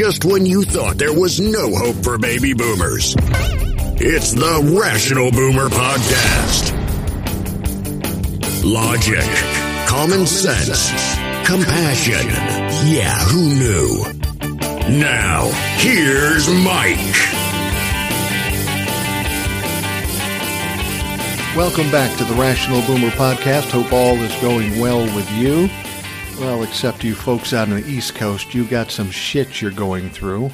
just when you thought there was no hope for baby boomers. It's the Rational Boomer Podcast. Logic, common sense, compassion. Yeah, who knew? Now, here's Mike. Welcome back to the Rational Boomer Podcast. Hope all is going well with you. Well, except you folks out on the East Coast, you got some shit you're going through.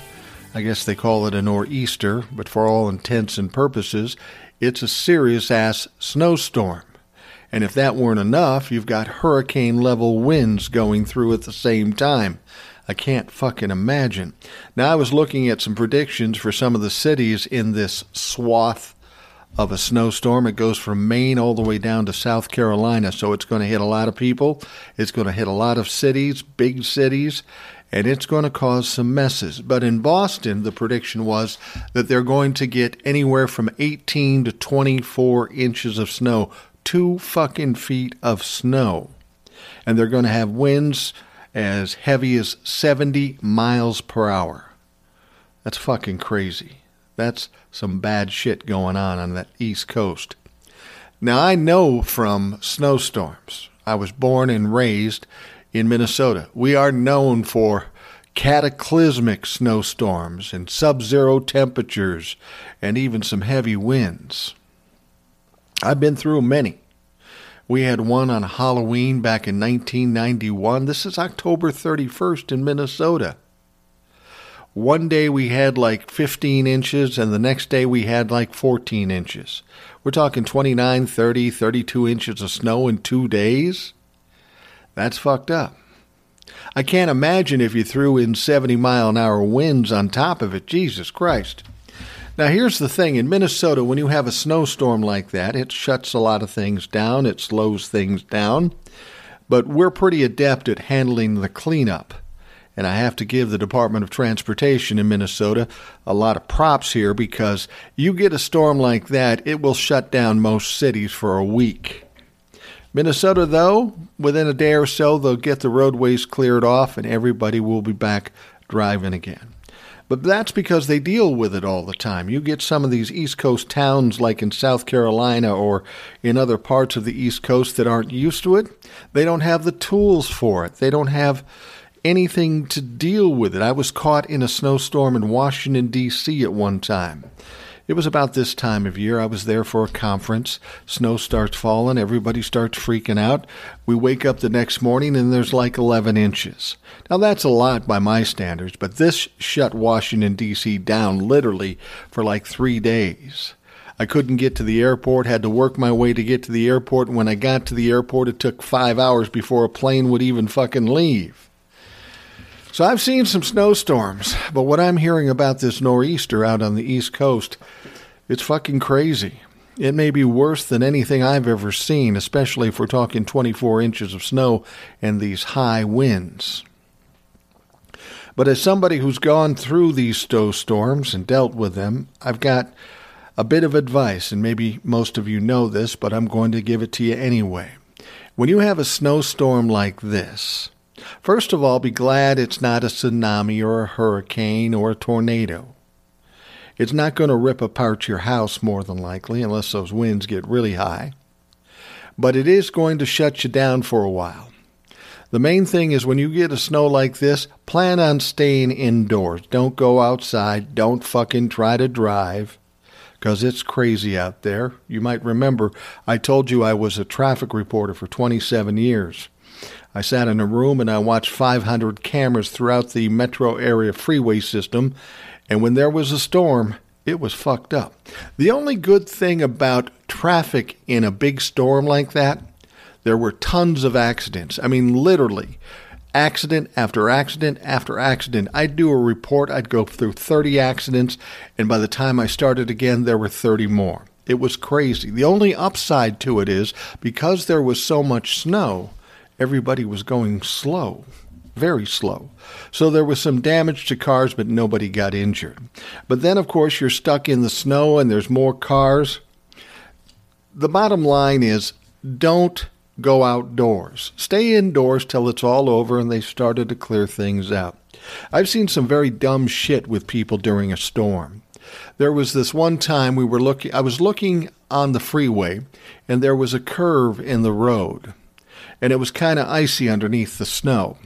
I guess they call it a nor'easter, but for all intents and purposes, it's a serious ass snowstorm. And if that weren't enough, you've got hurricane level winds going through at the same time. I can't fucking imagine. Now, I was looking at some predictions for some of the cities in this swath of a snowstorm. It goes from Maine all the way down to South Carolina, so it's going to hit a lot of people. It's going to hit a lot of cities, big cities, and it's going to cause some messes. But in Boston, the prediction was that they're going to get anywhere from 18 to 24 inches of snow, two fucking feet of snow. And they're going to have winds as heavy as 70 miles per hour. That's fucking crazy. That's some bad shit going on on that East Coast. Now, I know from snowstorms. I was born and raised in Minnesota. We are known for cataclysmic snowstorms and sub zero temperatures and even some heavy winds. I've been through many. We had one on Halloween back in 1991. This is October 31st in Minnesota. One day we had like 15 inches, and the next day we had like 14 inches. We're talking 29, 30, 32 inches of snow in two days. That's fucked up. I can't imagine if you threw in 70 mile an hour winds on top of it. Jesus Christ. Now, here's the thing in Minnesota, when you have a snowstorm like that, it shuts a lot of things down, it slows things down, but we're pretty adept at handling the cleanup. And I have to give the Department of Transportation in Minnesota a lot of props here because you get a storm like that, it will shut down most cities for a week. Minnesota, though, within a day or so, they'll get the roadways cleared off and everybody will be back driving again. But that's because they deal with it all the time. You get some of these East Coast towns, like in South Carolina or in other parts of the East Coast, that aren't used to it. They don't have the tools for it. They don't have anything to deal with it. I was caught in a snowstorm in Washington, D.C. at one time. It was about this time of year. I was there for a conference. Snow starts falling. Everybody starts freaking out. We wake up the next morning and there's like 11 inches. Now, that's a lot by my standards, but this shut Washington, D.C. down literally for like three days. I couldn't get to the airport, had to work my way to get to the airport. And when I got to the airport, it took five hours before a plane would even fucking leave. So I've seen some snowstorms, but what I'm hearing about this nor'easter out on the East Coast, it's fucking crazy. It may be worse than anything I've ever seen, especially if we're talking 24 inches of snow and these high winds. But as somebody who's gone through these snowstorms and dealt with them, I've got a bit of advice, and maybe most of you know this, but I'm going to give it to you anyway. When you have a snowstorm like this, First of all, be glad it's not a tsunami or a hurricane or a tornado. It's not going to rip apart your house more than likely, unless those winds get really high. But it is going to shut you down for a while. The main thing is when you get a snow like this, plan on staying indoors. Don't go outside. Don't fucking try to drive because it's crazy out there. You might remember I told you I was a traffic reporter for 27 years. I sat in a room and I watched 500 cameras throughout the metro area freeway system, and when there was a storm, it was fucked up. The only good thing about traffic in a big storm like that, there were tons of accidents. I mean, literally, accident after accident after accident. I'd do a report, I'd go through 30 accidents, and by the time I started again, there were 30 more. It was crazy. The only upside to it is because there was so much snow, everybody was going slow, very slow. So there was some damage to cars, but nobody got injured. But then, of course, you're stuck in the snow and there's more cars. The bottom line is don't go outdoors. Stay indoors till it's all over and they started to clear things out. I've seen some very dumb shit with people during a storm. There was this one time we were looking I was looking on the freeway and there was a curve in the road and it was kind of icy underneath the snow.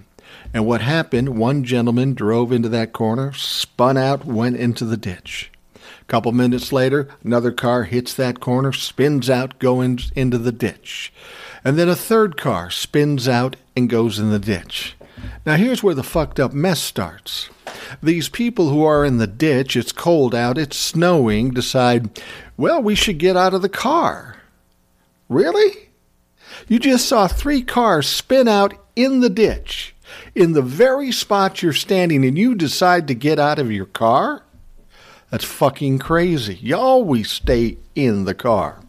And what happened, one gentleman drove into that corner, spun out, went into the ditch. A couple minutes later, another car hits that corner, spins out, goes into the ditch. And then a third car spins out and goes in the ditch. Now, here's where the fucked up mess starts. These people who are in the ditch, it's cold out, it's snowing, decide, well, we should get out of the car. Really? You just saw three cars spin out in the ditch, in the very spot you're standing, and you decide to get out of your car? That's fucking crazy. You always stay in the car.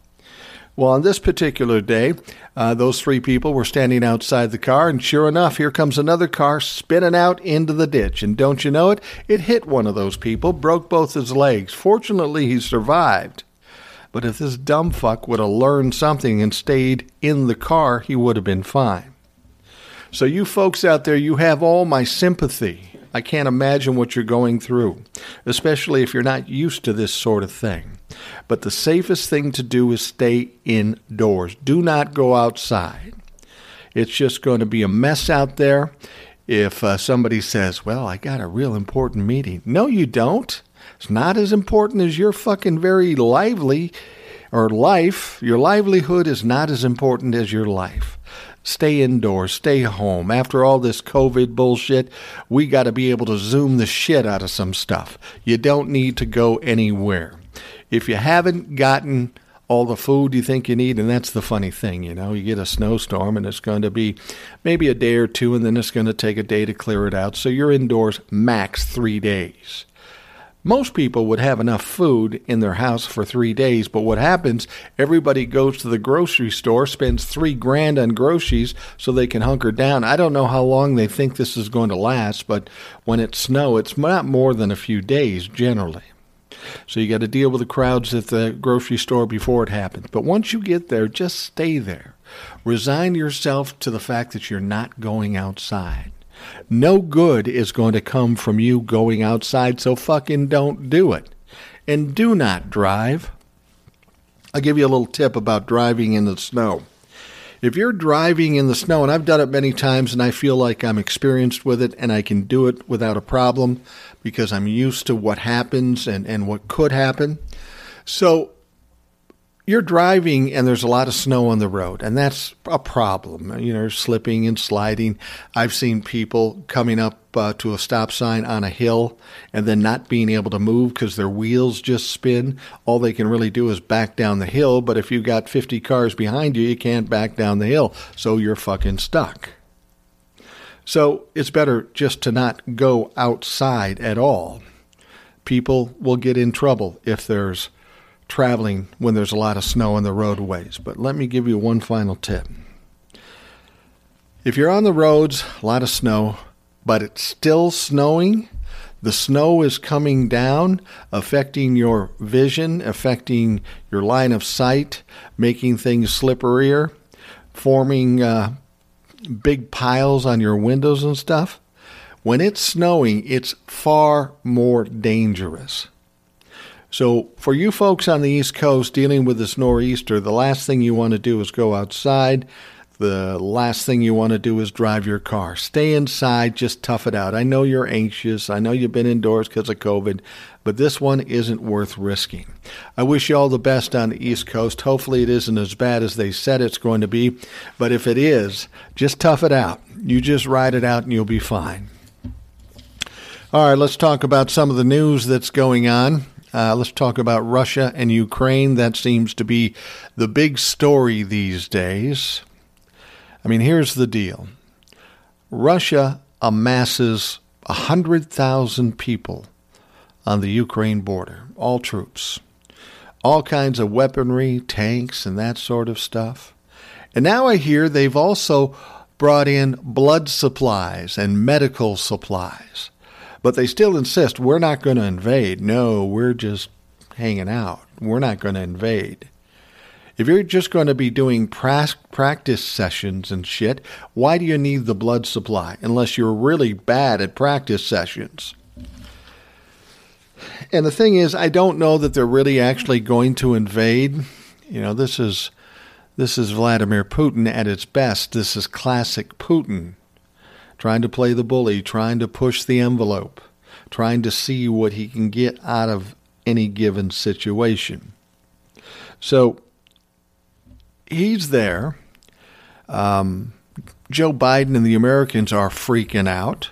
Well, on this particular day, uh, those three people were standing outside the car, and sure enough, here comes another car spinning out into the ditch. And don't you know it? It hit one of those people, broke both his legs. Fortunately, he survived. But if this dumb fuck would have learned something and stayed in the car, he would have been fine. So, you folks out there, you have all my sympathy. I can't imagine what you're going through, especially if you're not used to this sort of thing. But the safest thing to do is stay indoors. Do not go outside. It's just going to be a mess out there if uh, somebody says, Well, I got a real important meeting. No, you don't. It's not as important as your fucking very lively or life. Your livelihood is not as important as your life. Stay indoors, stay home. After all this COVID bullshit, we got to be able to zoom the shit out of some stuff. You don't need to go anywhere. If you haven't gotten all the food you think you need, and that's the funny thing, you know, you get a snowstorm and it's going to be maybe a day or two, and then it's going to take a day to clear it out. So you're indoors max three days. Most people would have enough food in their house for three days, but what happens, everybody goes to the grocery store, spends three grand on groceries so they can hunker down. I don't know how long they think this is going to last, but when it's snow, it's not more than a few days generally. So you got to deal with the crowds at the grocery store before it happens. But once you get there, just stay there. Resign yourself to the fact that you're not going outside. No good is going to come from you going outside, so fucking don't do it. And do not drive. I'll give you a little tip about driving in the snow. If you're driving in the snow, and I've done it many times and I feel like I'm experienced with it and I can do it without a problem because I'm used to what happens and, and what could happen. So you're driving and there's a lot of snow on the road, and that's a problem. You know, slipping and sliding. I've seen people coming up uh, to a stop sign on a hill and then not being able to move because their wheels just spin. All they can really do is back down the hill, but if you've got 50 cars behind you, you can't back down the hill, so you're fucking stuck. So it's better just to not go outside at all. People will get in trouble if there's traveling when there's a lot of snow on the roadways. But let me give you one final tip. If you're on the roads, a lot of snow, but it's still snowing, the snow is coming down, affecting your vision, affecting your line of sight, making things slipperier, forming uh, big piles on your windows and stuff. When it's snowing, it's far more dangerous. So, for you folks on the East Coast dealing with this nor'easter, the last thing you want to do is go outside. The last thing you want to do is drive your car. Stay inside, just tough it out. I know you're anxious. I know you've been indoors because of COVID, but this one isn't worth risking. I wish you all the best on the East Coast. Hopefully, it isn't as bad as they said it's going to be, but if it is, just tough it out. You just ride it out and you'll be fine. All right, let's talk about some of the news that's going on. Uh, let's talk about Russia and Ukraine. That seems to be the big story these days. I mean, here's the deal Russia amasses 100,000 people on the Ukraine border, all troops, all kinds of weaponry, tanks, and that sort of stuff. And now I hear they've also brought in blood supplies and medical supplies. But they still insist we're not going to invade. No, we're just hanging out. We're not going to invade. If you're just going to be doing practice sessions and shit, why do you need the blood supply unless you're really bad at practice sessions? And the thing is, I don't know that they're really actually going to invade. You know, this is this is Vladimir Putin at its best. This is classic Putin, trying to play the bully, trying to push the envelope, trying to see what he can get out of any given situation. So he's there. Um, Joe Biden and the Americans are freaking out.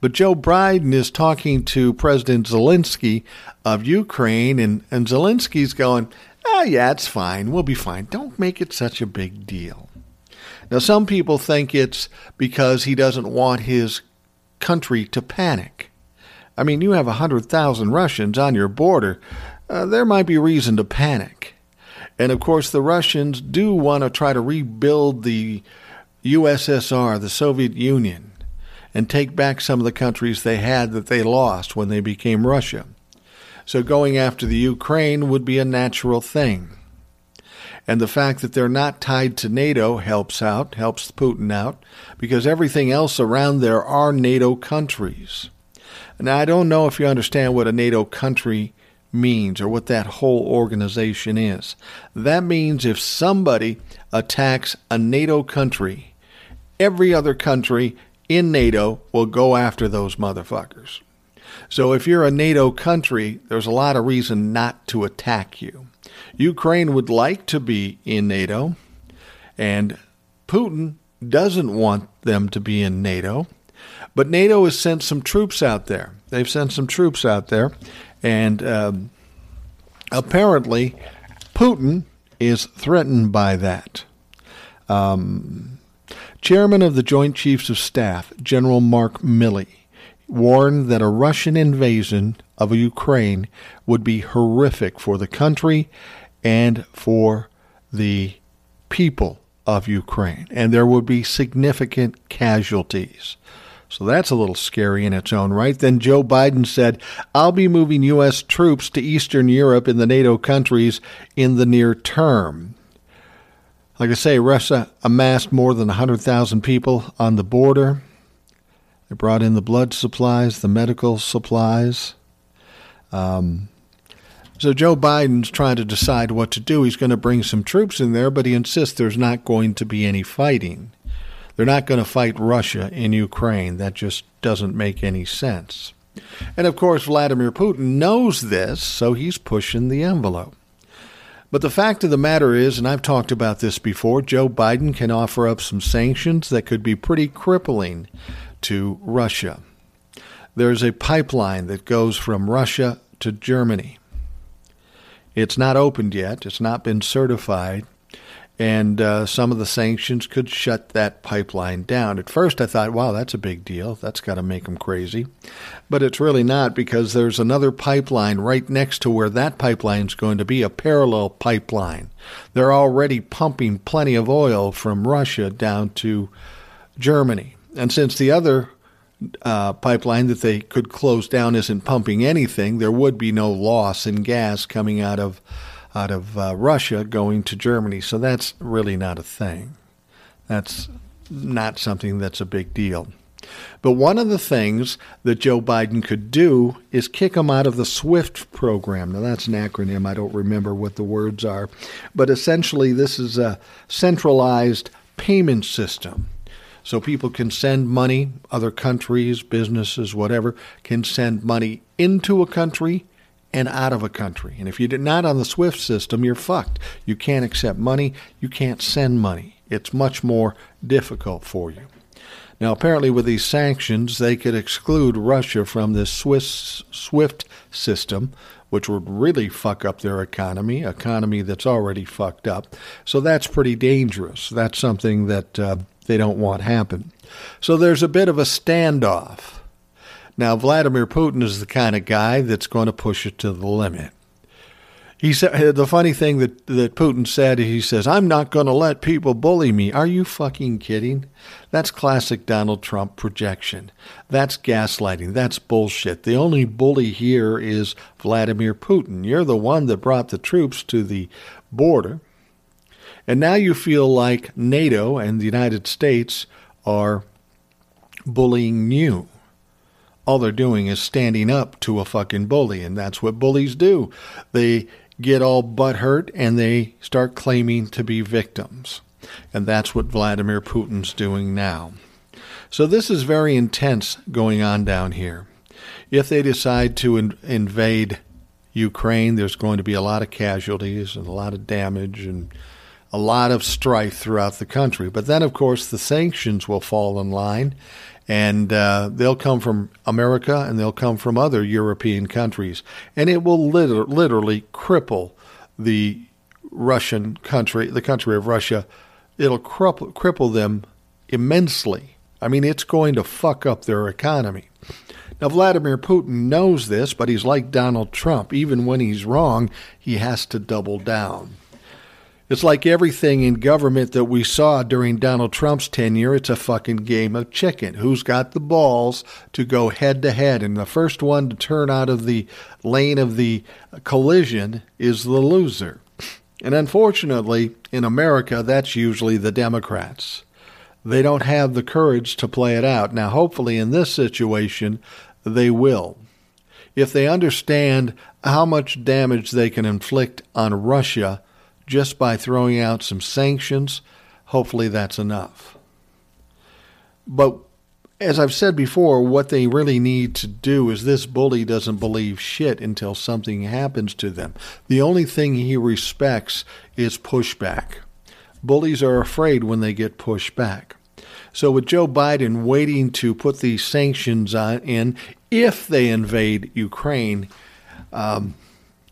But Joe Biden is talking to President Zelensky of Ukraine, and, and Zelensky's going, oh, yeah, it's fine. We'll be fine. Don't make it such a big deal. Now, some people think it's because he doesn't want his country to panic. I mean, you have 100,000 Russians on your border. Uh, there might be reason to panic. And of course, the Russians do want to try to rebuild the USSR, the Soviet Union, and take back some of the countries they had that they lost when they became Russia. So going after the Ukraine would be a natural thing. And the fact that they're not tied to NATO helps out, helps Putin out, because everything else around there are NATO countries. Now, I don't know if you understand what a NATO country means or what that whole organization is. That means if somebody attacks a NATO country, every other country in NATO will go after those motherfuckers. So if you're a NATO country, there's a lot of reason not to attack you. Ukraine would like to be in NATO, and Putin doesn't want them to be in NATO. But NATO has sent some troops out there. They've sent some troops out there, and um, apparently, Putin is threatened by that. Um, Chairman of the Joint Chiefs of Staff, General Mark Milley, warned that a Russian invasion of Ukraine would be horrific for the country and for the people of Ukraine, and there would be significant casualties. So that's a little scary in its own right. Then Joe Biden said, I'll be moving U.S. troops to Eastern Europe and the NATO countries in the near term. Like I say, Russia amassed more than 100,000 people on the border. They brought in the blood supplies, the medical supplies. Um, so Joe Biden's trying to decide what to do. He's going to bring some troops in there, but he insists there's not going to be any fighting. They're not going to fight Russia in Ukraine. That just doesn't make any sense. And of course, Vladimir Putin knows this, so he's pushing the envelope. But the fact of the matter is, and I've talked about this before, Joe Biden can offer up some sanctions that could be pretty crippling to Russia. There's a pipeline that goes from Russia to Germany. It's not opened yet, it's not been certified, and uh, some of the sanctions could shut that pipeline down. At first, I thought, wow, that's a big deal. That's got to make them crazy. But it's really not because there's another pipeline right next to where that pipeline is going to be, a parallel pipeline. They're already pumping plenty of oil from Russia down to Germany. And since the other uh, pipeline that they could close down isn't pumping anything, there would be no loss in gas coming out of out of uh, Russia going to Germany. So that's really not a thing. That's not something that's a big deal. But one of the things that Joe Biden could do is kick them out of the SWIFT program. Now, that's an acronym. I don't remember what the words are. But essentially, this is a centralized payment system. So people can send money, other countries, businesses, whatever, can send money into a country and out of a country. And if you're not on the SWIFT system, you're fucked. You can't accept money, you can't send money. It's much more difficult for you. Now, apparently, with these sanctions, they could exclude Russia from this Swiss SWIFT system, which would really fuck up their economy, economy that's already fucked up. So that's pretty dangerous. That's something that uh, they don't want happen. So there's a bit of a standoff. Now, Vladimir Putin is the kind of guy that's going to push it to the limit. He said the funny thing that, that Putin said, is he says, I'm not going to let people bully me. Are you fucking kidding? That's classic Donald Trump projection. That's gaslighting. That's bullshit. The only bully here is Vladimir Putin. You're the one that brought the troops to the border. And now you feel like NATO and the United States are bullying you. All they're doing is standing up to a fucking bully, and that's what bullies do. They get all butthurt and they start claiming to be victims. And that's what Vladimir Putin's doing now. So this is very intense going on down here. If they decide to in- invade Ukraine, there's going to be a lot of casualties and a lot of damage and a lot of strife throughout the country. But then, of course, the sanctions will fall in line, and uh, they'll come from America and they'll come from other European countries, and it will liter- literally cripple the Russian country, the country of Russia. It'll cripple, cripple them immensely. I mean, it's going to fuck up their economy. Now, Vladimir Putin knows this, but he's like Donald Trump. Even when he's wrong, he has to double down. It's like everything in government that we saw during Donald Trump's tenure. It's a fucking game of chicken. Who's got the balls to go head to head? And the first one to turn out of the lane of the collision is the loser. And unfortunately, in America, that's usually the Democrats. They don't have the courage to play it out. Now, hopefully, in this situation, they will. If they understand how much damage they can inflict on Russia just by throwing out some sanctions, hopefully that's enough. But as I've said before, what they really need to do is this bully doesn't believe shit until something happens to them. The only thing he respects is pushback. Bullies are afraid when they get pushed back. So, with Joe Biden waiting to put these sanctions on, in if they invade Ukraine, um,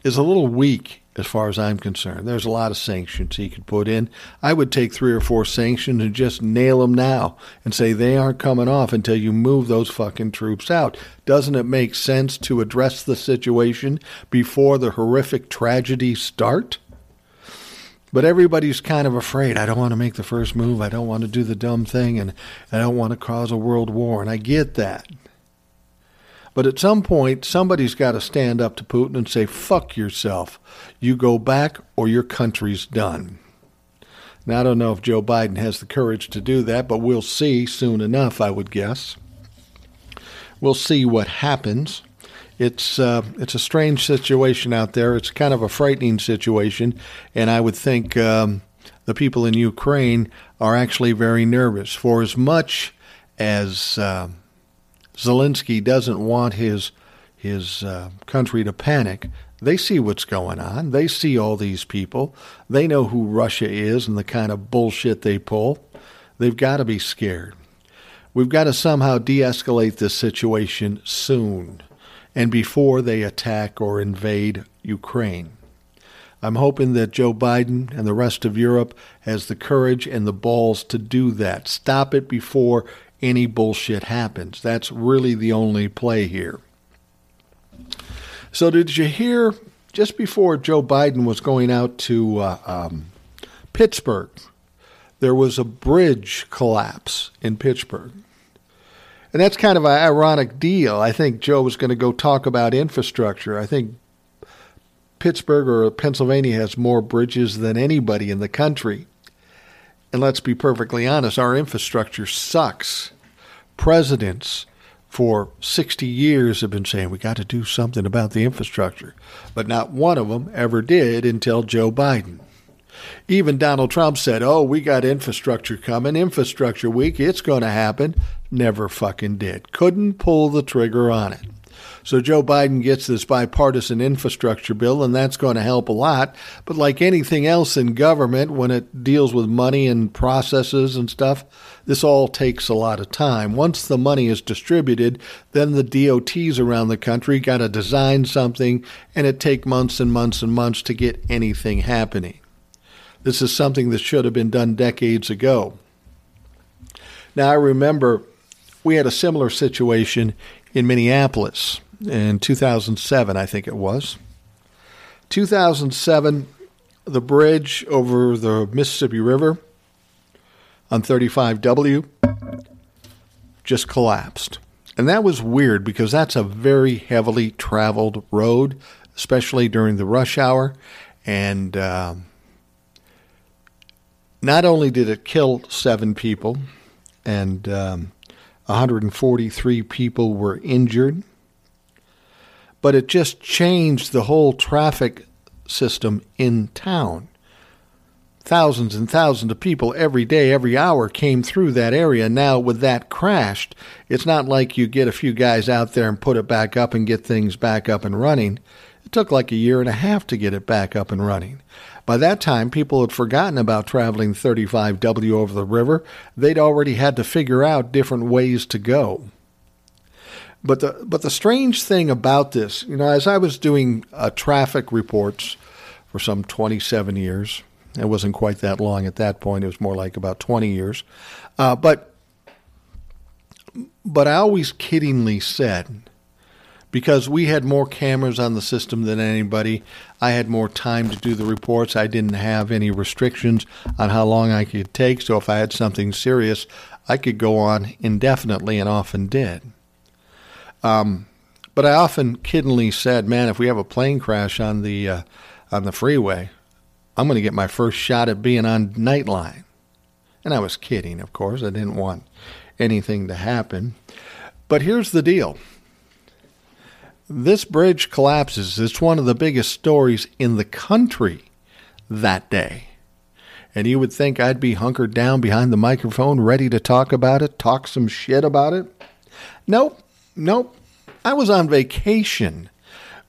is a little weak as far as I'm concerned. There's a lot of sanctions he could put in. I would take three or four sanctions and just nail them now and say they aren't coming off until you move those fucking troops out. Doesn't it make sense to address the situation before the horrific tragedies start? But everybody's kind of afraid. I don't want to make the first move. I don't want to do the dumb thing, and I don't want to cause a world war. And I get that. But at some point, somebody's got to stand up to Putin and say, fuck yourself. You go back or your country's done. Now, I don't know if Joe Biden has the courage to do that, but we'll see soon enough, I would guess. We'll see what happens. It's uh, it's a strange situation out there. It's kind of a frightening situation, and I would think um, the people in Ukraine are actually very nervous. For as much as uh, Zelensky doesn't want his his uh, country to panic, they see what's going on. They see all these people. They know who Russia is and the kind of bullshit they pull. They've got to be scared. We've got to somehow de escalate this situation soon and before they attack or invade Ukraine. I'm hoping that Joe Biden and the rest of Europe has the courage and the balls to do that. Stop it before any bullshit happens. That's really the only play here. So, did you hear just before Joe Biden was going out to uh, um, Pittsburgh, there was a bridge collapse in Pittsburgh? And that's kind of an ironic deal. I think Joe was going to go talk about infrastructure. I think Pittsburgh or Pennsylvania has more bridges than anybody in the country. And let's be perfectly honest, our infrastructure sucks. Presidents for 60 years have been saying we got to do something about the infrastructure, but not one of them ever did until Joe Biden. Even Donald Trump said, Oh, we got infrastructure coming, infrastructure week, it's going to happen. Never fucking did. Couldn't pull the trigger on it. So Joe Biden gets this bipartisan infrastructure bill, and that's going to help a lot. But like anything else in government, when it deals with money and processes and stuff, this all takes a lot of time. Once the money is distributed, then the DOTs around the country got to design something, and it take months and months and months to get anything happening. This is something that should have been done decades ago. Now, I remember we had a similar situation in Minneapolis in 2007, I think it was. 2007, the bridge over the Mississippi River on 35W just collapsed. And that was weird because that's a very heavily traveled road, especially during the rush hour. And um, not only did it kill seven people and um, 143 people were injured, but it just changed the whole traffic system in town. Thousands and thousands of people every day, every hour came through that area. Now, with that crashed, it's not like you get a few guys out there and put it back up and get things back up and running. It took like a year and a half to get it back up and running. By that time, people had forgotten about traveling 35W over the river. They'd already had to figure out different ways to go. But the but the strange thing about this, you know, as I was doing uh, traffic reports for some 27 years, it wasn't quite that long at that point. It was more like about 20 years. Uh, but but I always kiddingly said, because we had more cameras on the system than anybody, I had more time to do the reports. I didn't have any restrictions on how long I could take. So if I had something serious, I could go on indefinitely and often did. Um, but I often kiddingly said, "Man, if we have a plane crash on the uh, on the freeway, I'm going to get my first shot at being on Nightline." And I was kidding, of course. I didn't want anything to happen. But here's the deal. This bridge collapses. It's one of the biggest stories in the country that day. And you would think I'd be hunkered down behind the microphone, ready to talk about it, talk some shit about it. Nope. Nope. I was on vacation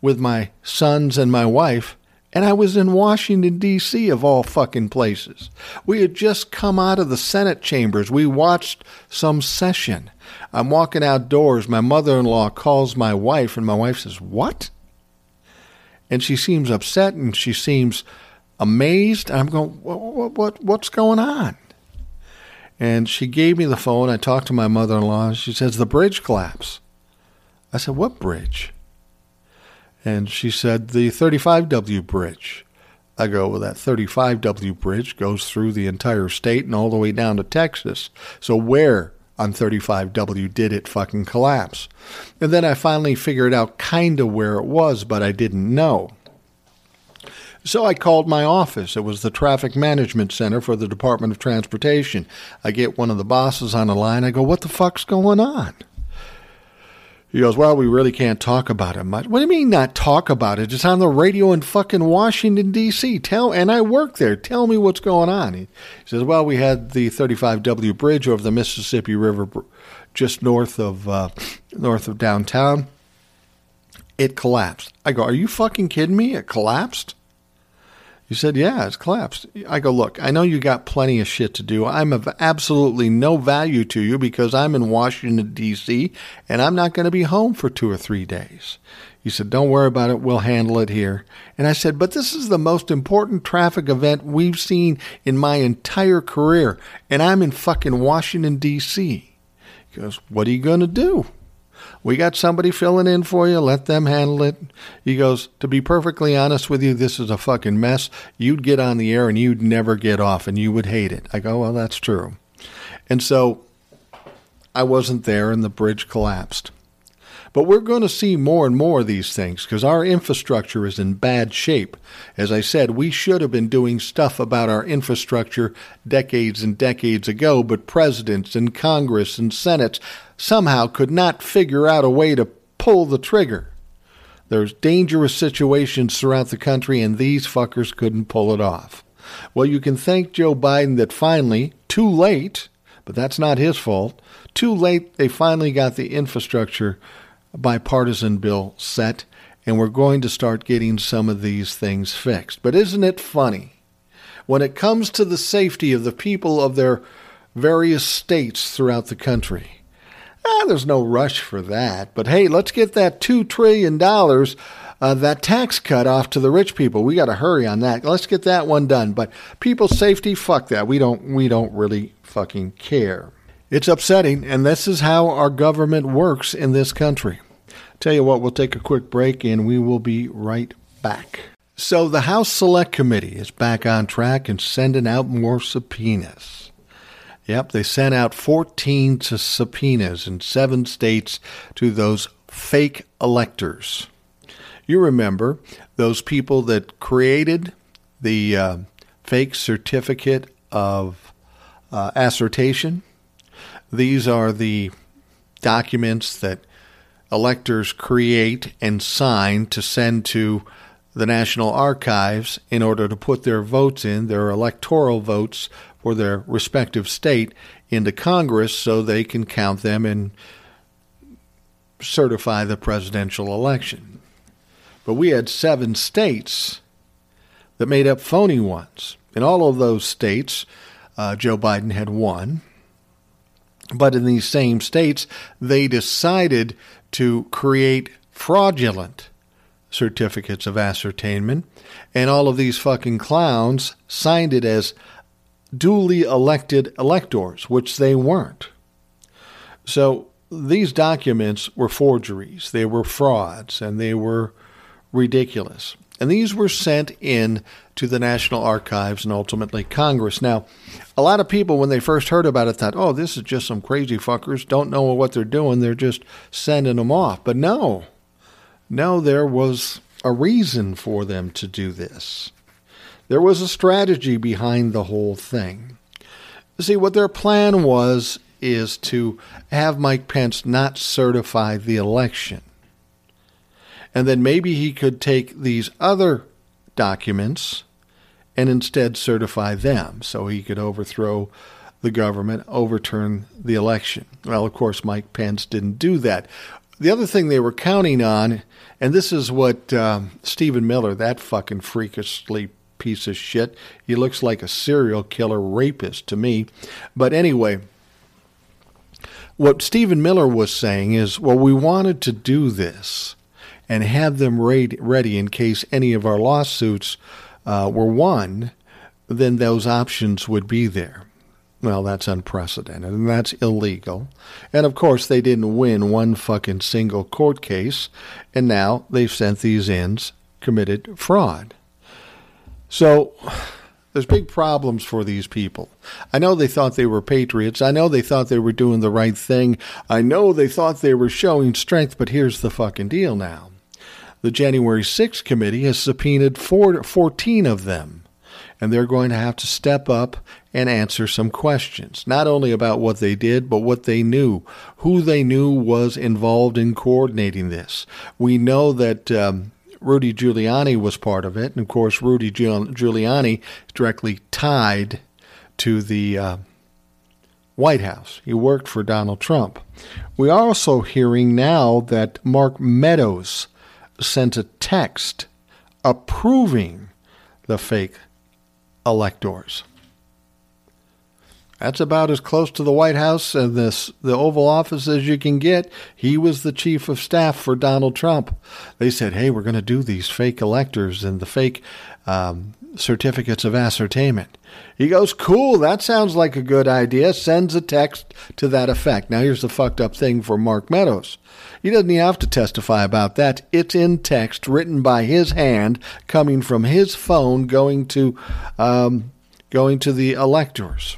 with my sons and my wife, and I was in Washington, D.C., of all fucking places. We had just come out of the Senate chambers. We watched some session. I'm walking outdoors. My mother in law calls my wife, and my wife says, What? And she seems upset and she seems amazed. I'm going, what, what, What's going on? And she gave me the phone. I talked to my mother in law. She says, The bridge collapsed. I said, What bridge? And she said, The 35W bridge. I go, Well, that 35W bridge goes through the entire state and all the way down to Texas. So where on 35W did it fucking collapse? And then I finally figured out kind of where it was, but I didn't know. So I called my office. It was the Traffic Management Center for the Department of Transportation. I get one of the bosses on the line. I go, What the fuck's going on? He goes, Well, we really can't talk about it much. What do you mean not talk about it? It's on the radio in fucking Washington, D.C. Tell, and I work there. Tell me what's going on. He says, Well, we had the 35W bridge over the Mississippi River just north of, uh, north of downtown. It collapsed. I go, Are you fucking kidding me? It collapsed? He said, Yeah, it's collapsed. I go, Look, I know you got plenty of shit to do. I'm of absolutely no value to you because I'm in Washington, D.C., and I'm not going to be home for two or three days. He said, Don't worry about it. We'll handle it here. And I said, But this is the most important traffic event we've seen in my entire career, and I'm in fucking Washington, D.C. He goes, What are you going to do? We got somebody filling in for you. Let them handle it. He goes, To be perfectly honest with you, this is a fucking mess. You'd get on the air and you'd never get off and you would hate it. I go, Well, that's true. And so I wasn't there and the bridge collapsed. But we're going to see more and more of these things because our infrastructure is in bad shape. As I said, we should have been doing stuff about our infrastructure decades and decades ago, but presidents and Congress and Senates somehow could not figure out a way to pull the trigger. There's dangerous situations throughout the country, and these fuckers couldn't pull it off. Well, you can thank Joe Biden that finally, too late, but that's not his fault, too late, they finally got the infrastructure bipartisan bill set, and we're going to start getting some of these things fixed. But isn't it funny? When it comes to the safety of the people of their various states throughout the country, ah, there's no rush for that. But hey, let's get that $2 trillion, uh, that tax cut off to the rich people. We got to hurry on that. Let's get that one done. But people's safety, fuck that. We don't, we don't really fucking care. It's upsetting, and this is how our government works in this country. Tell you what, we'll take a quick break and we will be right back. So, the House Select Committee is back on track and sending out more subpoenas. Yep, they sent out 14 subpoenas in seven states to those fake electors. You remember those people that created the uh, fake certificate of uh, assertion. These are the documents that electors create and sign to send to the National Archives in order to put their votes in, their electoral votes for their respective state, into Congress so they can count them and certify the presidential election. But we had seven states that made up phony ones. In all of those states, uh, Joe Biden had won. But in these same states, they decided to create fraudulent certificates of ascertainment, and all of these fucking clowns signed it as duly elected electors, which they weren't. So these documents were forgeries, they were frauds, and they were ridiculous. And these were sent in to the National Archives and ultimately Congress. Now, a lot of people, when they first heard about it, thought, oh, this is just some crazy fuckers, don't know what they're doing, they're just sending them off. But no, no, there was a reason for them to do this. There was a strategy behind the whole thing. See, what their plan was is to have Mike Pence not certify the election. And then maybe he could take these other documents and instead certify them so he could overthrow the government, overturn the election. Well, of course, Mike Pence didn't do that. The other thing they were counting on, and this is what um, Stephen Miller, that fucking freakishly piece of shit, he looks like a serial killer rapist to me. But anyway, what Stephen Miller was saying is, well, we wanted to do this and have them ready in case any of our lawsuits uh, were won, then those options would be there. Well, that's unprecedented and that's illegal. And of course, they didn't win one fucking single court case, and now they've sent these ins committed fraud. So there's big problems for these people. I know they thought they were patriots. I know they thought they were doing the right thing. I know they thought they were showing strength, but here's the fucking deal now. The January 6th committee has subpoenaed four, 14 of them and they're going to have to step up and answer some questions, not only about what they did, but what they knew, who they knew was involved in coordinating this. We know that. Um, Rudy Giuliani was part of it, and of course, Rudy Giuliani is directly tied to the uh, White House. He worked for Donald Trump. We are also hearing now that Mark Meadows sent a text approving the fake electors. That's about as close to the White House and this the Oval Office as you can get. He was the chief of staff for Donald Trump. They said, "Hey, we're going to do these fake electors and the fake um, certificates of ascertainment." He goes, "Cool, that sounds like a good idea." Sends a text to that effect. Now, here's the fucked up thing for Mark Meadows. He doesn't even have to testify about that. It's in text, written by his hand, coming from his phone, going to um, going to the electors,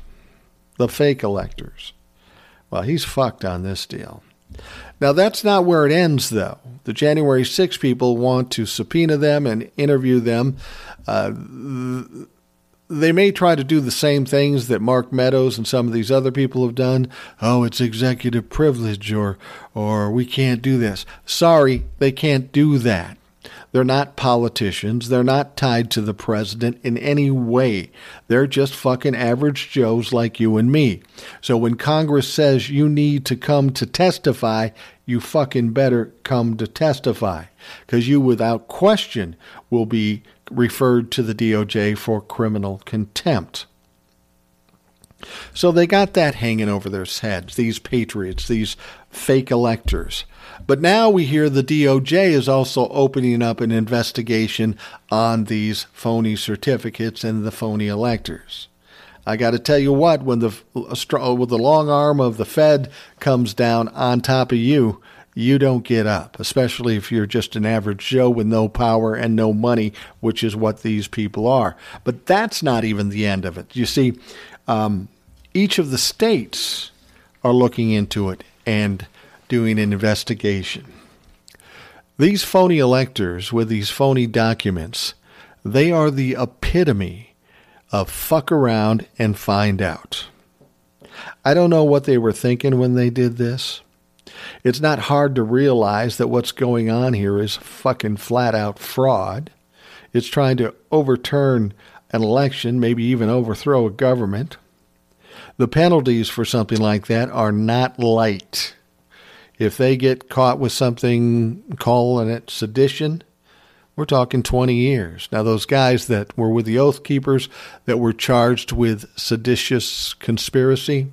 the fake electors. Well, he's fucked on this deal. Now, that's not where it ends, though. The January 6 people want to subpoena them and interview them. Uh, they may try to do the same things that Mark Meadows and some of these other people have done. Oh, it's executive privilege, or or we can't do this. Sorry, they can't do that. They're not politicians. They're not tied to the president in any way. They're just fucking average Joes like you and me. So when Congress says you need to come to testify, you fucking better come to testify. Because you, without question, will be referred to the DOJ for criminal contempt. So they got that hanging over their heads, these patriots, these fake electors. But now we hear the DOJ is also opening up an investigation on these phony certificates and the phony electors. I got to tell you what, when the when the long arm of the Fed comes down on top of you, you don't get up, especially if you're just an average Joe with no power and no money, which is what these people are. But that's not even the end of it. You see, um, each of the states are looking into it and doing an investigation. These phony electors with these phony documents, they are the epitome of fuck around and find out. I don't know what they were thinking when they did this. It's not hard to realize that what's going on here is fucking flat out fraud. It's trying to overturn an election, maybe even overthrow a government. The penalties for something like that are not light. If they get caught with something calling it sedition, we're talking 20 years. Now, those guys that were with the Oath Keepers that were charged with seditious conspiracy,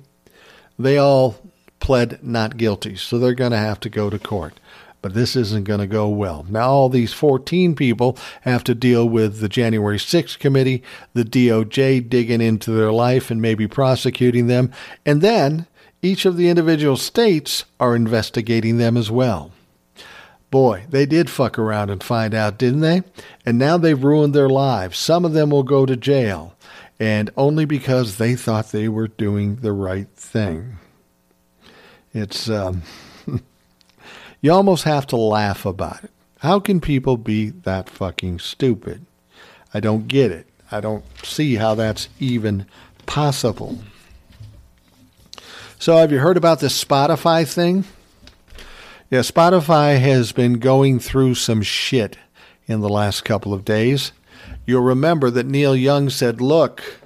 they all pled not guilty, so they're going to have to go to court. But this isn't going to go well. Now, all these 14 people have to deal with the January 6th committee, the DOJ digging into their life and maybe prosecuting them, and then each of the individual states are investigating them as well. Boy, they did fuck around and find out, didn't they? And now they've ruined their lives. Some of them will go to jail, and only because they thought they were doing the right thing. It's, um, you almost have to laugh about it. How can people be that fucking stupid? I don't get it. I don't see how that's even possible. So, have you heard about this Spotify thing? Yeah, Spotify has been going through some shit in the last couple of days. You'll remember that Neil Young said, Look,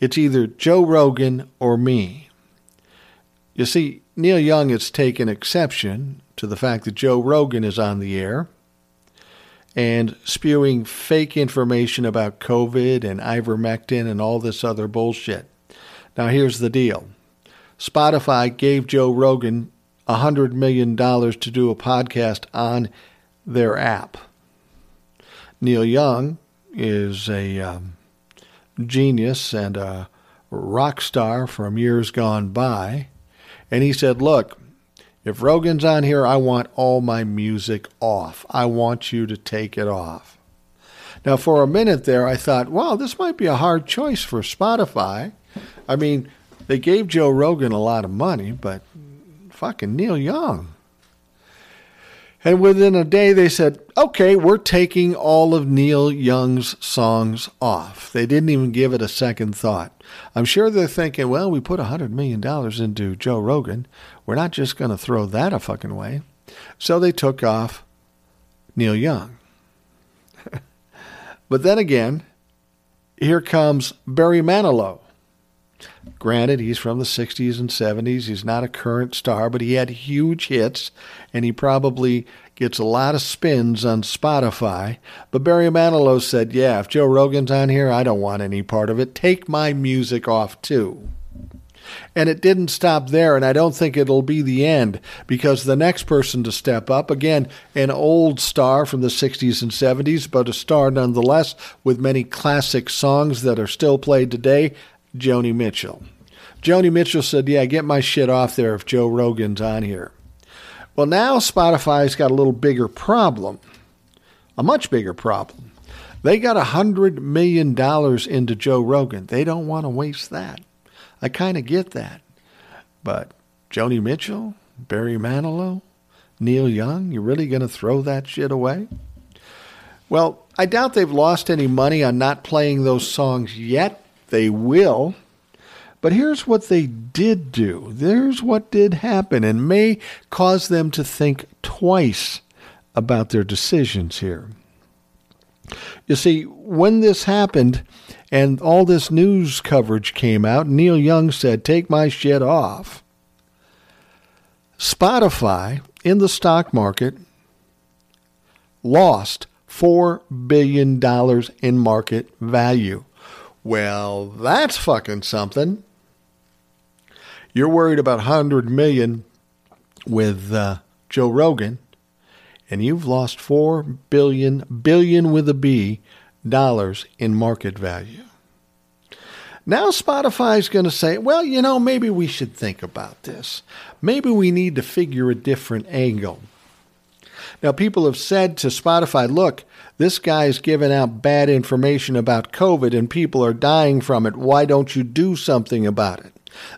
it's either Joe Rogan or me. You see, Neil Young has taken exception to the fact that Joe Rogan is on the air and spewing fake information about COVID and ivermectin and all this other bullshit. Now, here's the deal Spotify gave Joe Rogan $100 million to do a podcast on their app. Neil Young is a um, genius and a rock star from years gone by. And he said, Look, if Rogan's on here, I want all my music off. I want you to take it off. Now, for a minute there, I thought, wow, this might be a hard choice for Spotify. I mean, they gave Joe Rogan a lot of money, but fucking Neil Young. And within a day, they said, okay, we're taking all of Neil Young's songs off. They didn't even give it a second thought. I'm sure they're thinking, well, we put $100 million into Joe Rogan. We're not just going to throw that a fucking way. So they took off Neil Young. but then again, here comes Barry Manilow. Granted, he's from the 60s and 70s. He's not a current star, but he had huge hits, and he probably gets a lot of spins on Spotify. But Barry Manilow said, Yeah, if Joe Rogan's on here, I don't want any part of it. Take my music off too. And it didn't stop there, and I don't think it'll be the end because the next person to step up, again, an old star from the 60s and 70s, but a star nonetheless with many classic songs that are still played today, Joni Mitchell. Joni Mitchell said, Yeah, get my shit off there if Joe Rogan's on here. Well, now Spotify's got a little bigger problem, a much bigger problem. They got a $100 million into Joe Rogan. They don't want to waste that. I kind of get that. But Joni Mitchell, Barry Manilow, Neil Young, you really going to throw that shit away? Well, I doubt they've lost any money on not playing those songs yet they will. But here's what they did do. There's what did happen and may cause them to think twice about their decisions here. You see, when this happened and all this news coverage came out, Neil Young said, Take my shit off. Spotify in the stock market lost $4 billion in market value. Well, that's fucking something. You're worried about 100 million with uh, Joe Rogan, and you've lost 4 billion, billion with a B, dollars in market value. Now Spotify's going to say, well, you know, maybe we should think about this. Maybe we need to figure a different angle. Now, people have said to Spotify, look, this guy's giving out bad information about COVID and people are dying from it. Why don't you do something about it?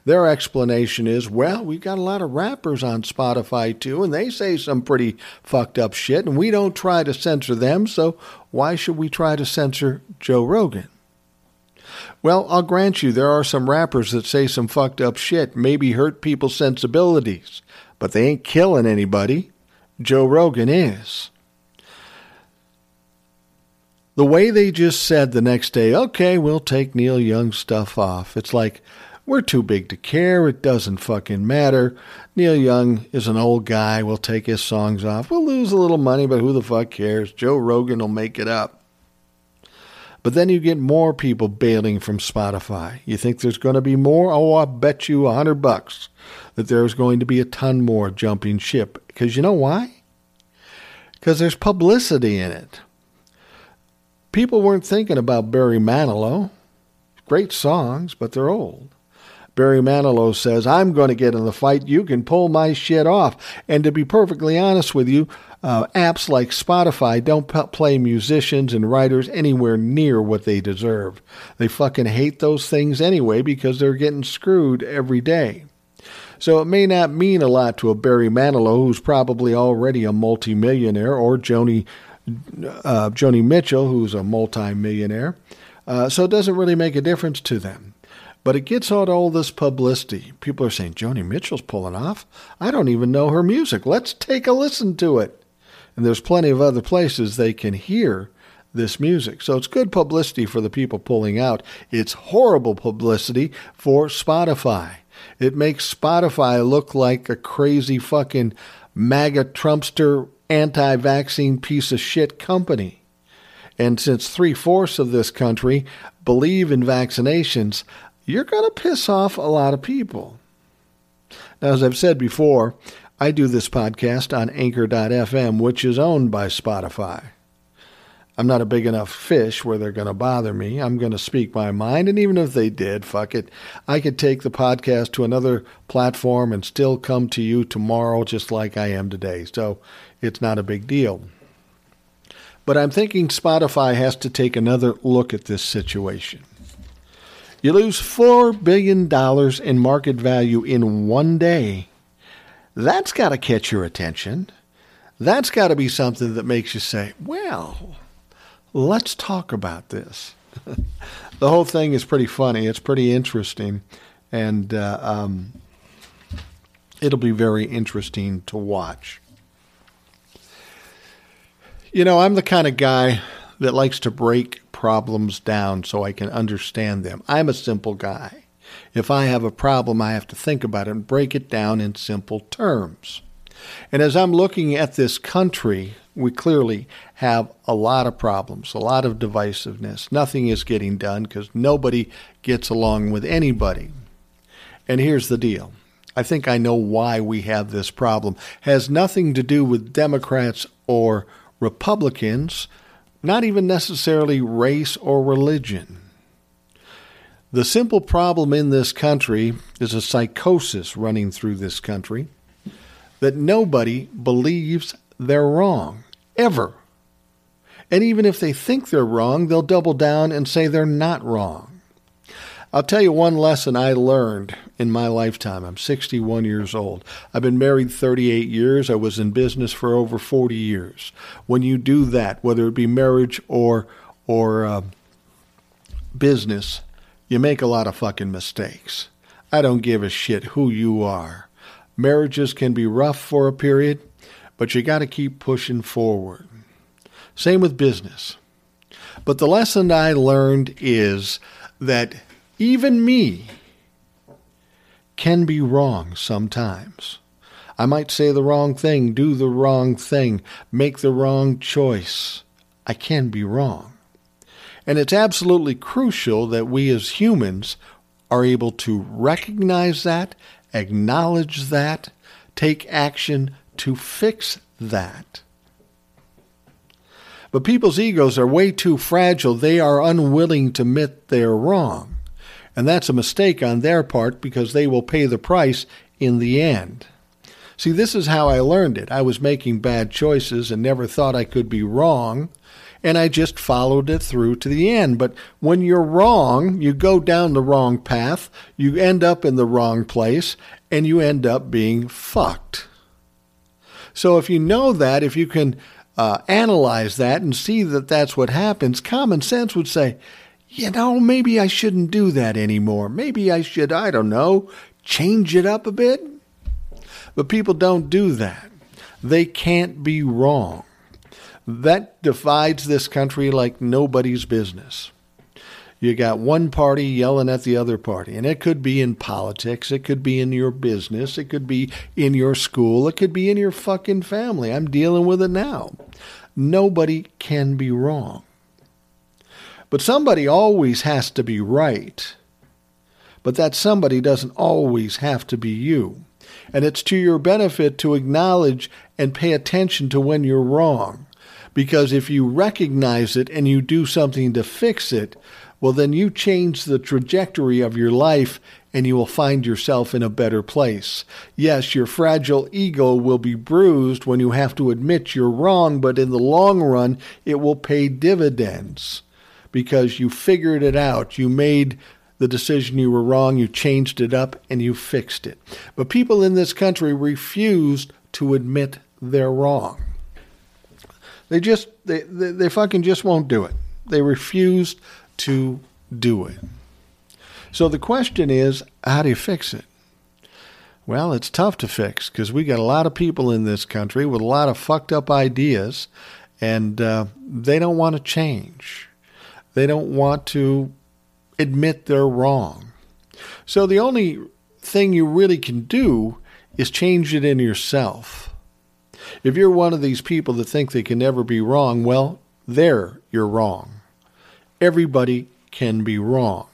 Their explanation is, well, we've got a lot of rappers on Spotify too, and they say some pretty fucked up shit, and we don't try to censor them, so why should we try to censor Joe Rogan? Well, I'll grant you there are some rappers that say some fucked up shit, maybe hurt people's sensibilities, but they ain't killing anybody. Joe Rogan is. The way they just said the next day, okay, we'll take Neil Young's stuff off. It's like, we're too big to care. It doesn't fucking matter. Neil Young is an old guy. We'll take his songs off. We'll lose a little money, but who the fuck cares? Joe Rogan will make it up. But then you get more people bailing from Spotify. You think there's going to be more? Oh, I bet you a hundred bucks that there's going to be a ton more jumping ship. Because you know why? Because there's publicity in it. People weren't thinking about Barry Manilow. Great songs, but they're old. Barry Manilow says, I'm going to get in the fight. You can pull my shit off. And to be perfectly honest with you, uh, apps like Spotify don't p- play musicians and writers anywhere near what they deserve. They fucking hate those things anyway because they're getting screwed every day. So it may not mean a lot to a Barry Manilow who's probably already a multimillionaire or Joni uh, Joni Mitchell, who's a multimillionaire. Uh, so it doesn't really make a difference to them. But it gets out all this publicity. People are saying, Joni Mitchell's pulling off. I don't even know her music. Let's take a listen to it. And there's plenty of other places they can hear this music. So it's good publicity for the people pulling out. It's horrible publicity for Spotify. It makes Spotify look like a crazy fucking MAGA Trumpster anti vaccine piece of shit company. And since three fourths of this country believe in vaccinations, you're going to piss off a lot of people. Now, as I've said before, I do this podcast on Anchor.fm, which is owned by Spotify. I'm not a big enough fish where they're going to bother me. I'm going to speak my mind. And even if they did, fuck it. I could take the podcast to another platform and still come to you tomorrow just like I am today. So it's not a big deal. But I'm thinking Spotify has to take another look at this situation. You lose $4 billion in market value in one day. That's got to catch your attention. That's got to be something that makes you say, well, let's talk about this. the whole thing is pretty funny. It's pretty interesting. And uh, um, it'll be very interesting to watch. You know, I'm the kind of guy that likes to break problems down so I can understand them. I'm a simple guy. If I have a problem, I have to think about it and break it down in simple terms. And as I'm looking at this country, we clearly have a lot of problems, a lot of divisiveness. Nothing is getting done because nobody gets along with anybody. And here's the deal. I think I know why we have this problem. Has nothing to do with Democrats or Republicans, not even necessarily race or religion. The simple problem in this country is a psychosis running through this country that nobody believes they're wrong, ever. And even if they think they're wrong, they'll double down and say they're not wrong. I'll tell you one lesson I learned in my lifetime. I'm 61 years old. I've been married 38 years. I was in business for over 40 years. When you do that, whether it be marriage or or uh, business, you make a lot of fucking mistakes. I don't give a shit who you are. Marriages can be rough for a period, but you got to keep pushing forward. Same with business. But the lesson I learned is that even me can be wrong sometimes. I might say the wrong thing, do the wrong thing, make the wrong choice. I can be wrong. And it's absolutely crucial that we as humans are able to recognize that, acknowledge that, take action to fix that. But people's egos are way too fragile. They are unwilling to admit they're wrong. And that's a mistake on their part because they will pay the price in the end. See, this is how I learned it. I was making bad choices and never thought I could be wrong. and I just followed it through to the end. But when you're wrong, you go down the wrong path, you end up in the wrong place, and you end up being fucked. So if you know that, if you can uh, analyze that and see that that's what happens, common sense would say, you know, maybe I shouldn't do that anymore. Maybe I should, I don't know, change it up a bit. But people don't do that. They can't be wrong. That divides this country like nobody's business. You got one party yelling at the other party, and it could be in politics, it could be in your business, it could be in your school, it could be in your fucking family. I'm dealing with it now. Nobody can be wrong. But somebody always has to be right. But that somebody doesn't always have to be you. And it's to your benefit to acknowledge and pay attention to when you're wrong. Because if you recognize it and you do something to fix it, well, then you change the trajectory of your life and you will find yourself in a better place. Yes, your fragile ego will be bruised when you have to admit you're wrong, but in the long run, it will pay dividends because you figured it out. You made the decision you were wrong, you changed it up, and you fixed it. But people in this country refused to admit they're wrong. They just, they, they, they fucking just won't do it. They refused to do it. So the question is, how do you fix it? Well, it's tough to fix because we got a lot of people in this country with a lot of fucked up ideas, and uh, they don't want to change. They don't want to admit they're wrong. So the only thing you really can do is change it in yourself. If you're one of these people that think they can never be wrong, well, there you're wrong. Everybody can be wrong.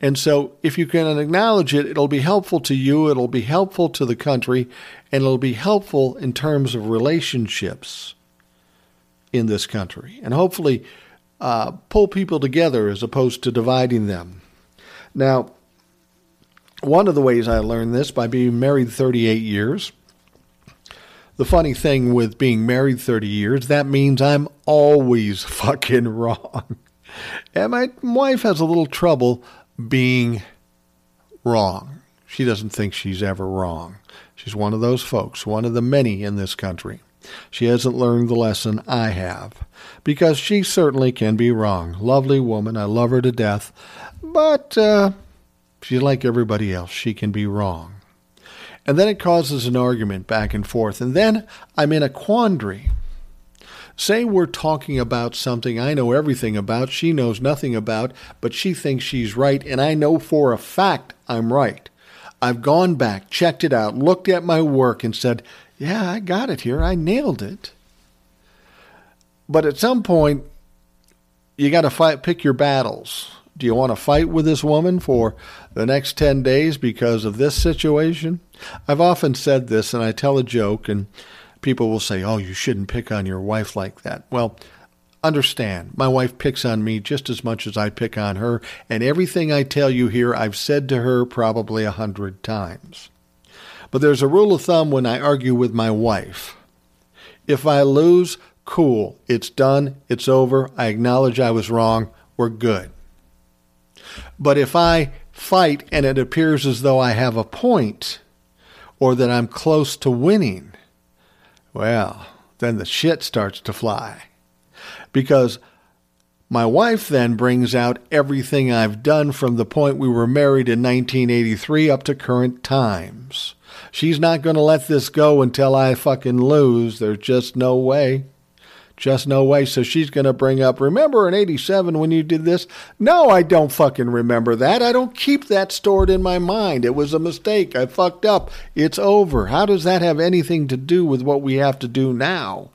And so, if you can acknowledge it, it'll be helpful to you, it'll be helpful to the country, and it'll be helpful in terms of relationships in this country. And hopefully, uh, pull people together as opposed to dividing them. Now, one of the ways I learned this by being married 38 years. The funny thing with being married 30 years, that means I'm always fucking wrong. And my wife has a little trouble being wrong. She doesn't think she's ever wrong. She's one of those folks, one of the many in this country. She hasn't learned the lesson I have, because she certainly can be wrong. Lovely woman, I love her to death, but uh, she's like everybody else. She can be wrong. And then it causes an argument back and forth, and then I'm in a quandary. Say we're talking about something I know everything about, she knows nothing about, but she thinks she's right, and I know for a fact I'm right. I've gone back, checked it out, looked at my work, and said, yeah, I got it here. I nailed it. But at some point, you got to fight, pick your battles. Do you want to fight with this woman for the next 10 days because of this situation? I've often said this, and I tell a joke, and people will say, Oh, you shouldn't pick on your wife like that. Well, understand, my wife picks on me just as much as I pick on her, and everything I tell you here, I've said to her probably a hundred times. But there's a rule of thumb when I argue with my wife. If I lose, cool. It's done. It's over. I acknowledge I was wrong. We're good. But if I fight and it appears as though I have a point or that I'm close to winning, well, then the shit starts to fly. Because my wife then brings out everything I've done from the point we were married in 1983 up to current times. She's not going to let this go until I fucking lose. There's just no way. Just no way. So she's going to bring up, remember in 87 when you did this? No, I don't fucking remember that. I don't keep that stored in my mind. It was a mistake. I fucked up. It's over. How does that have anything to do with what we have to do now?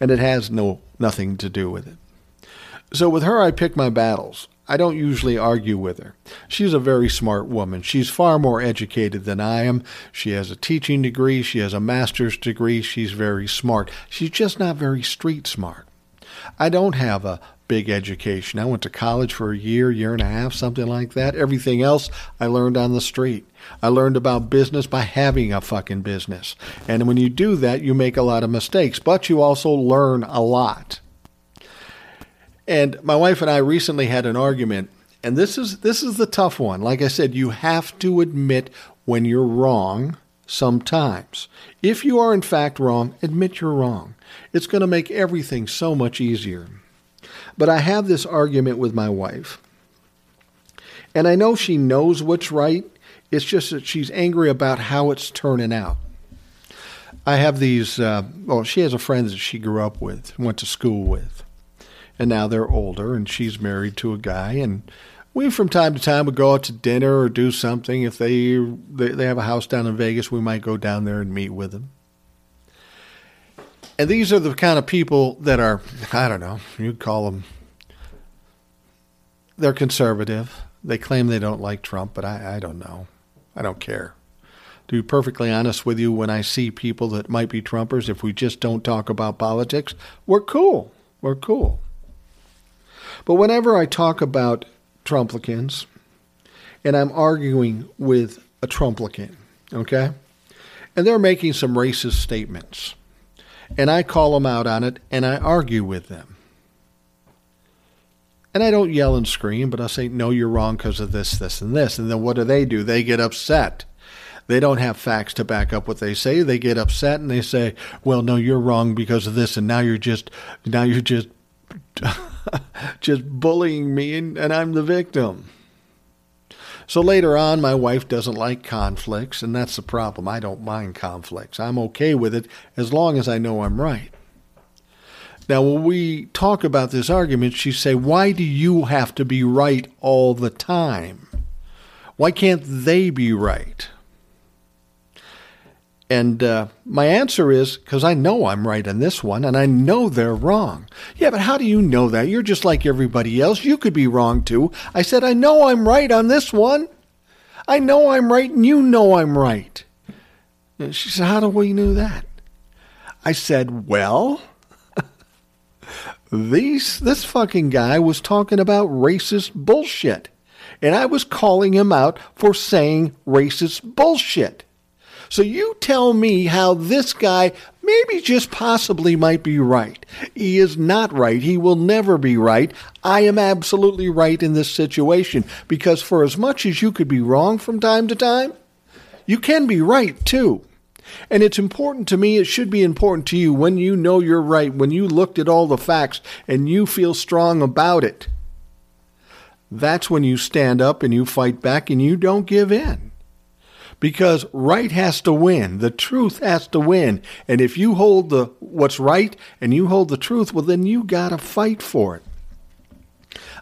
And it has no nothing to do with it. So with her, I pick my battles. I don't usually argue with her. She's a very smart woman. She's far more educated than I am. She has a teaching degree, she has a master's degree, she's very smart. She's just not very street smart. I don't have a big education. I went to college for a year, year and a half, something like that. Everything else I learned on the street. I learned about business by having a fucking business. And when you do that, you make a lot of mistakes, but you also learn a lot. And my wife and I recently had an argument, and this is this is the tough one. Like I said, you have to admit when you're wrong sometimes. If you are in fact wrong, admit you're wrong. It's going to make everything so much easier. But I have this argument with my wife. And I know she knows what's right. It's just that she's angry about how it's turning out. I have these, uh, well, she has a friend that she grew up with, went to school with. And now they're older, and she's married to a guy. And we, from time to time, would go out to dinner or do something. If they, they, they have a house down in Vegas, we might go down there and meet with them. And these are the kind of people that are, I don't know, you'd call them, they're conservative. They claim they don't like Trump, but I, I don't know. I don't care. To be perfectly honest with you, when I see people that might be Trumpers, if we just don't talk about politics, we're cool. We're cool. But whenever I talk about Trumplicans, and I'm arguing with a Trumplican, okay, and they're making some racist statements, and I call them out on it, and I argue with them. And I don't yell and scream, but I say, no, you're wrong because of this, this, and this. And then what do they do? They get upset. They don't have facts to back up what they say. They get upset and they say, well, no, you're wrong because of this. And now you're just, now you're just, just bullying me and, and I'm the victim. So later on, my wife doesn't like conflicts, and that's the problem. I don't mind conflicts. I'm okay with it as long as I know I'm right. Now, when we talk about this argument, she say, "Why do you have to be right all the time? Why can't they be right?" And uh, my answer is because I know I'm right on this one, and I know they're wrong. Yeah, but how do you know that? You're just like everybody else. You could be wrong too. I said, I know I'm right on this one. I know I'm right, and you know I'm right. And she said, How do we know that? I said, Well, these this fucking guy was talking about racist bullshit. And I was calling him out for saying racist bullshit. So you tell me how this guy maybe just possibly might be right. He is not right. He will never be right. I am absolutely right in this situation because for as much as you could be wrong from time to time, you can be right too. And it's important to me, it should be important to you when you know you're right, when you looked at all the facts and you feel strong about it. That's when you stand up and you fight back and you don't give in. Because right has to win. The truth has to win. And if you hold the what's right and you hold the truth, well then you got to fight for it.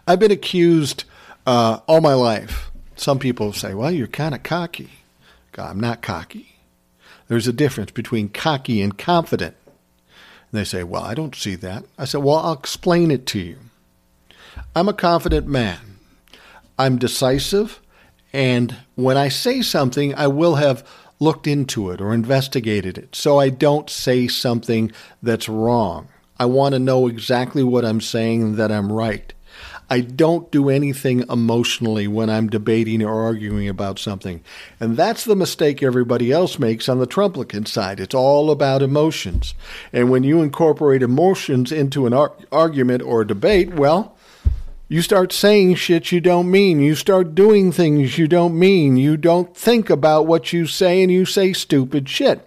I've been accused uh, all my life. Some people say, "Well, you're kind of cocky." God, I'm not cocky. There's a difference between cocky and confident. And they say, Well, I don't see that. I said, Well, I'll explain it to you. I'm a confident man. I'm decisive, and when I say something, I will have looked into it or investigated it. So I don't say something that's wrong. I want to know exactly what I'm saying that I'm right. I don't do anything emotionally when I'm debating or arguing about something. And that's the mistake everybody else makes on the Trumplican side. It's all about emotions. And when you incorporate emotions into an ar- argument or debate, well, you start saying shit you don't mean. You start doing things you don't mean. You don't think about what you say and you say stupid shit.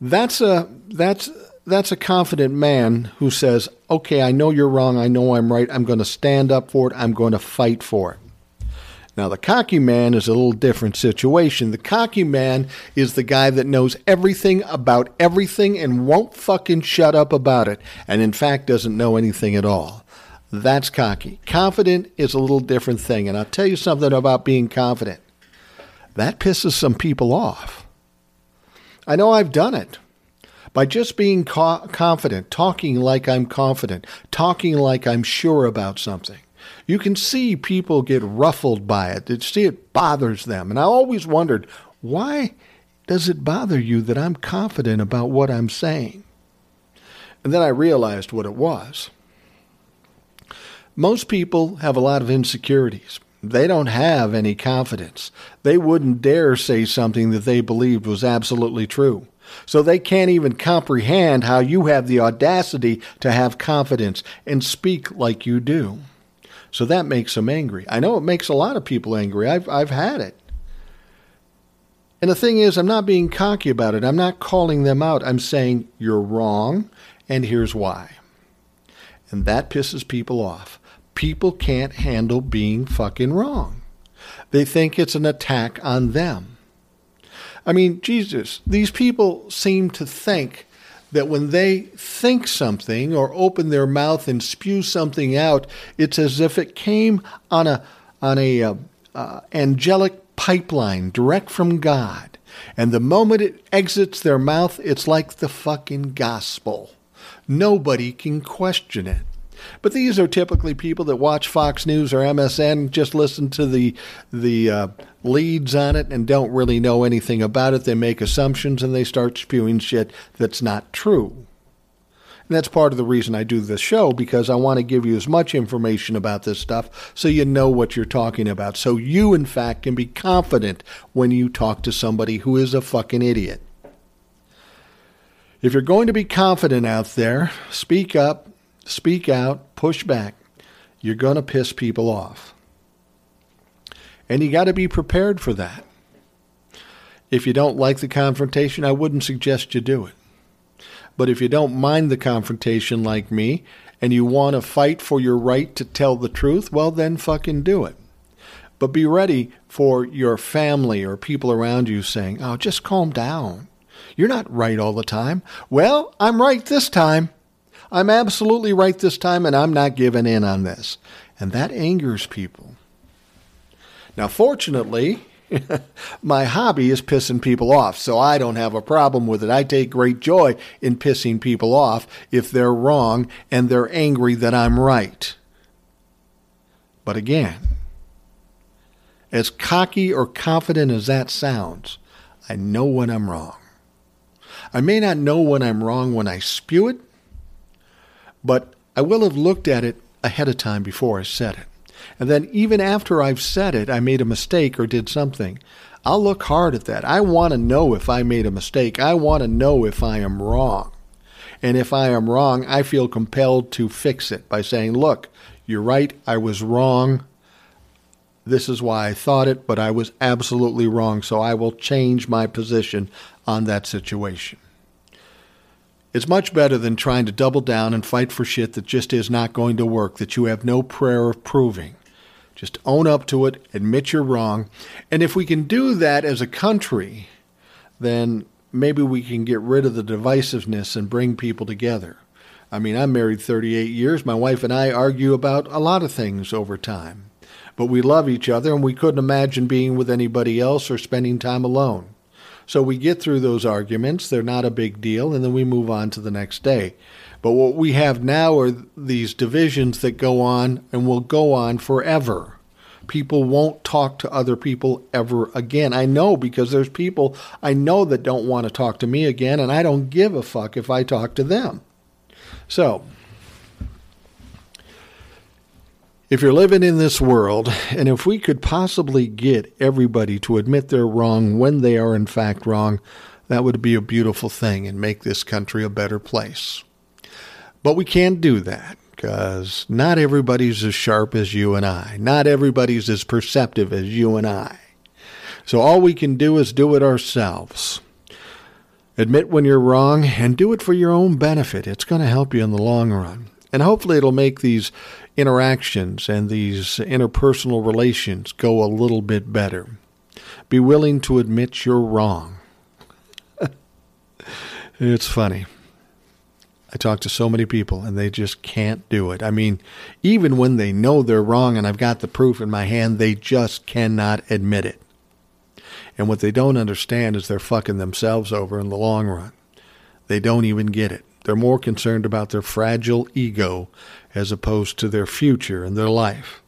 That's a that's that's a confident man who says, okay, I know you're wrong. I know I'm right. I'm going to stand up for it. I'm going to fight for it. Now, the cocky man is a little different situation. The cocky man is the guy that knows everything about everything and won't fucking shut up about it, and in fact doesn't know anything at all. That's cocky. Confident is a little different thing, and I'll tell you something about being confident. That pisses some people off. I know I've done it by just being co- confident, talking like I'm confident, talking like I'm sure about something. You can see people get ruffled by it. You see it bothers them. And I always wondered, why does it bother you that I'm confident about what I'm saying? And then I realized what it was. Most people have a lot of insecurities. They don't have any confidence. They wouldn't dare say something that they believed was absolutely true. So they can't even comprehend how you have the audacity to have confidence and speak like you do. So that makes them angry. I know it makes a lot of people angry. I've, I've had it. And the thing is, I'm not being cocky about it. I'm not calling them out. I'm saying, you're wrong, and here's why. And that pisses people off. People can't handle being fucking wrong. They think it's an attack on them. I mean, Jesus, these people seem to think that when they think something or open their mouth and spew something out, it's as if it came on a on a uh, uh, angelic pipeline direct from God. And the moment it exits their mouth, it's like the fucking gospel. Nobody can question it. But these are typically people that watch Fox News or MSN, just listen to the the uh, leads on it, and don't really know anything about it. They make assumptions and they start spewing shit that's not true. And that's part of the reason I do this show because I want to give you as much information about this stuff so you know what you're talking about. So you, in fact, can be confident when you talk to somebody who is a fucking idiot. If you're going to be confident out there, speak up, speak out, push back. You're going to piss people off. And you got to be prepared for that. If you don't like the confrontation, I wouldn't suggest you do it. But if you don't mind the confrontation like me and you want to fight for your right to tell the truth, well, then fucking do it. But be ready for your family or people around you saying, oh, just calm down. You're not right all the time. Well, I'm right this time. I'm absolutely right this time, and I'm not giving in on this. And that angers people. Now, fortunately, my hobby is pissing people off, so I don't have a problem with it. I take great joy in pissing people off if they're wrong and they're angry that I'm right. But again, as cocky or confident as that sounds, I know when I'm wrong. I may not know when I'm wrong when I spew it, but I will have looked at it ahead of time before I said it. And then even after I've said it, I made a mistake or did something. I'll look hard at that. I want to know if I made a mistake. I want to know if I am wrong. And if I am wrong, I feel compelled to fix it by saying, look, you're right, I was wrong. This is why I thought it, but I was absolutely wrong, so I will change my position on that situation. It's much better than trying to double down and fight for shit that just is not going to work, that you have no prayer of proving. Just own up to it, admit you're wrong. And if we can do that as a country, then maybe we can get rid of the divisiveness and bring people together. I mean, I'm married 38 years. My wife and I argue about a lot of things over time. But we love each other and we couldn't imagine being with anybody else or spending time alone. So we get through those arguments, they're not a big deal, and then we move on to the next day. But what we have now are these divisions that go on and will go on forever. People won't talk to other people ever again. I know because there's people I know that don't want to talk to me again, and I don't give a fuck if I talk to them. So, if you're living in this world, and if we could possibly get everybody to admit they're wrong when they are in fact wrong, that would be a beautiful thing and make this country a better place. But we can't do that because not everybody's as sharp as you and I. Not everybody's as perceptive as you and I. So all we can do is do it ourselves. Admit when you're wrong and do it for your own benefit. It's going to help you in the long run. And hopefully, it'll make these interactions and these interpersonal relations go a little bit better. Be willing to admit you're wrong. it's funny. I talk to so many people and they just can't do it. I mean, even when they know they're wrong and I've got the proof in my hand, they just cannot admit it. And what they don't understand is they're fucking themselves over in the long run. They don't even get it. They're more concerned about their fragile ego as opposed to their future and their life.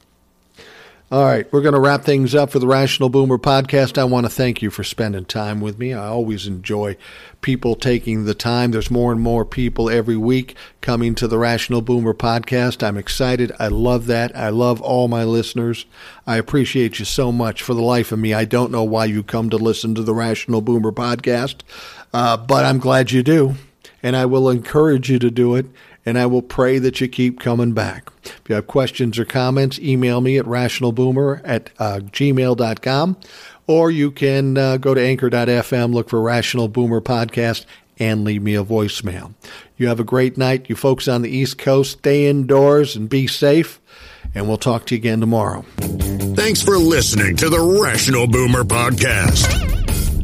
All right, we're going to wrap things up for the Rational Boomer podcast. I want to thank you for spending time with me. I always enjoy people taking the time. There's more and more people every week coming to the Rational Boomer podcast. I'm excited. I love that. I love all my listeners. I appreciate you so much. For the life of me, I don't know why you come to listen to the Rational Boomer podcast. Uh, but I'm glad you do, and I will encourage you to do it, and I will pray that you keep coming back. If you have questions or comments, email me at rationalboomer at uh, gmail.com, or you can uh, go to anchor.fm, look for Rational Boomer Podcast, and leave me a voicemail. You have a great night. You folks on the East Coast, stay indoors and be safe, and we'll talk to you again tomorrow. Thanks for listening to the Rational Boomer Podcast.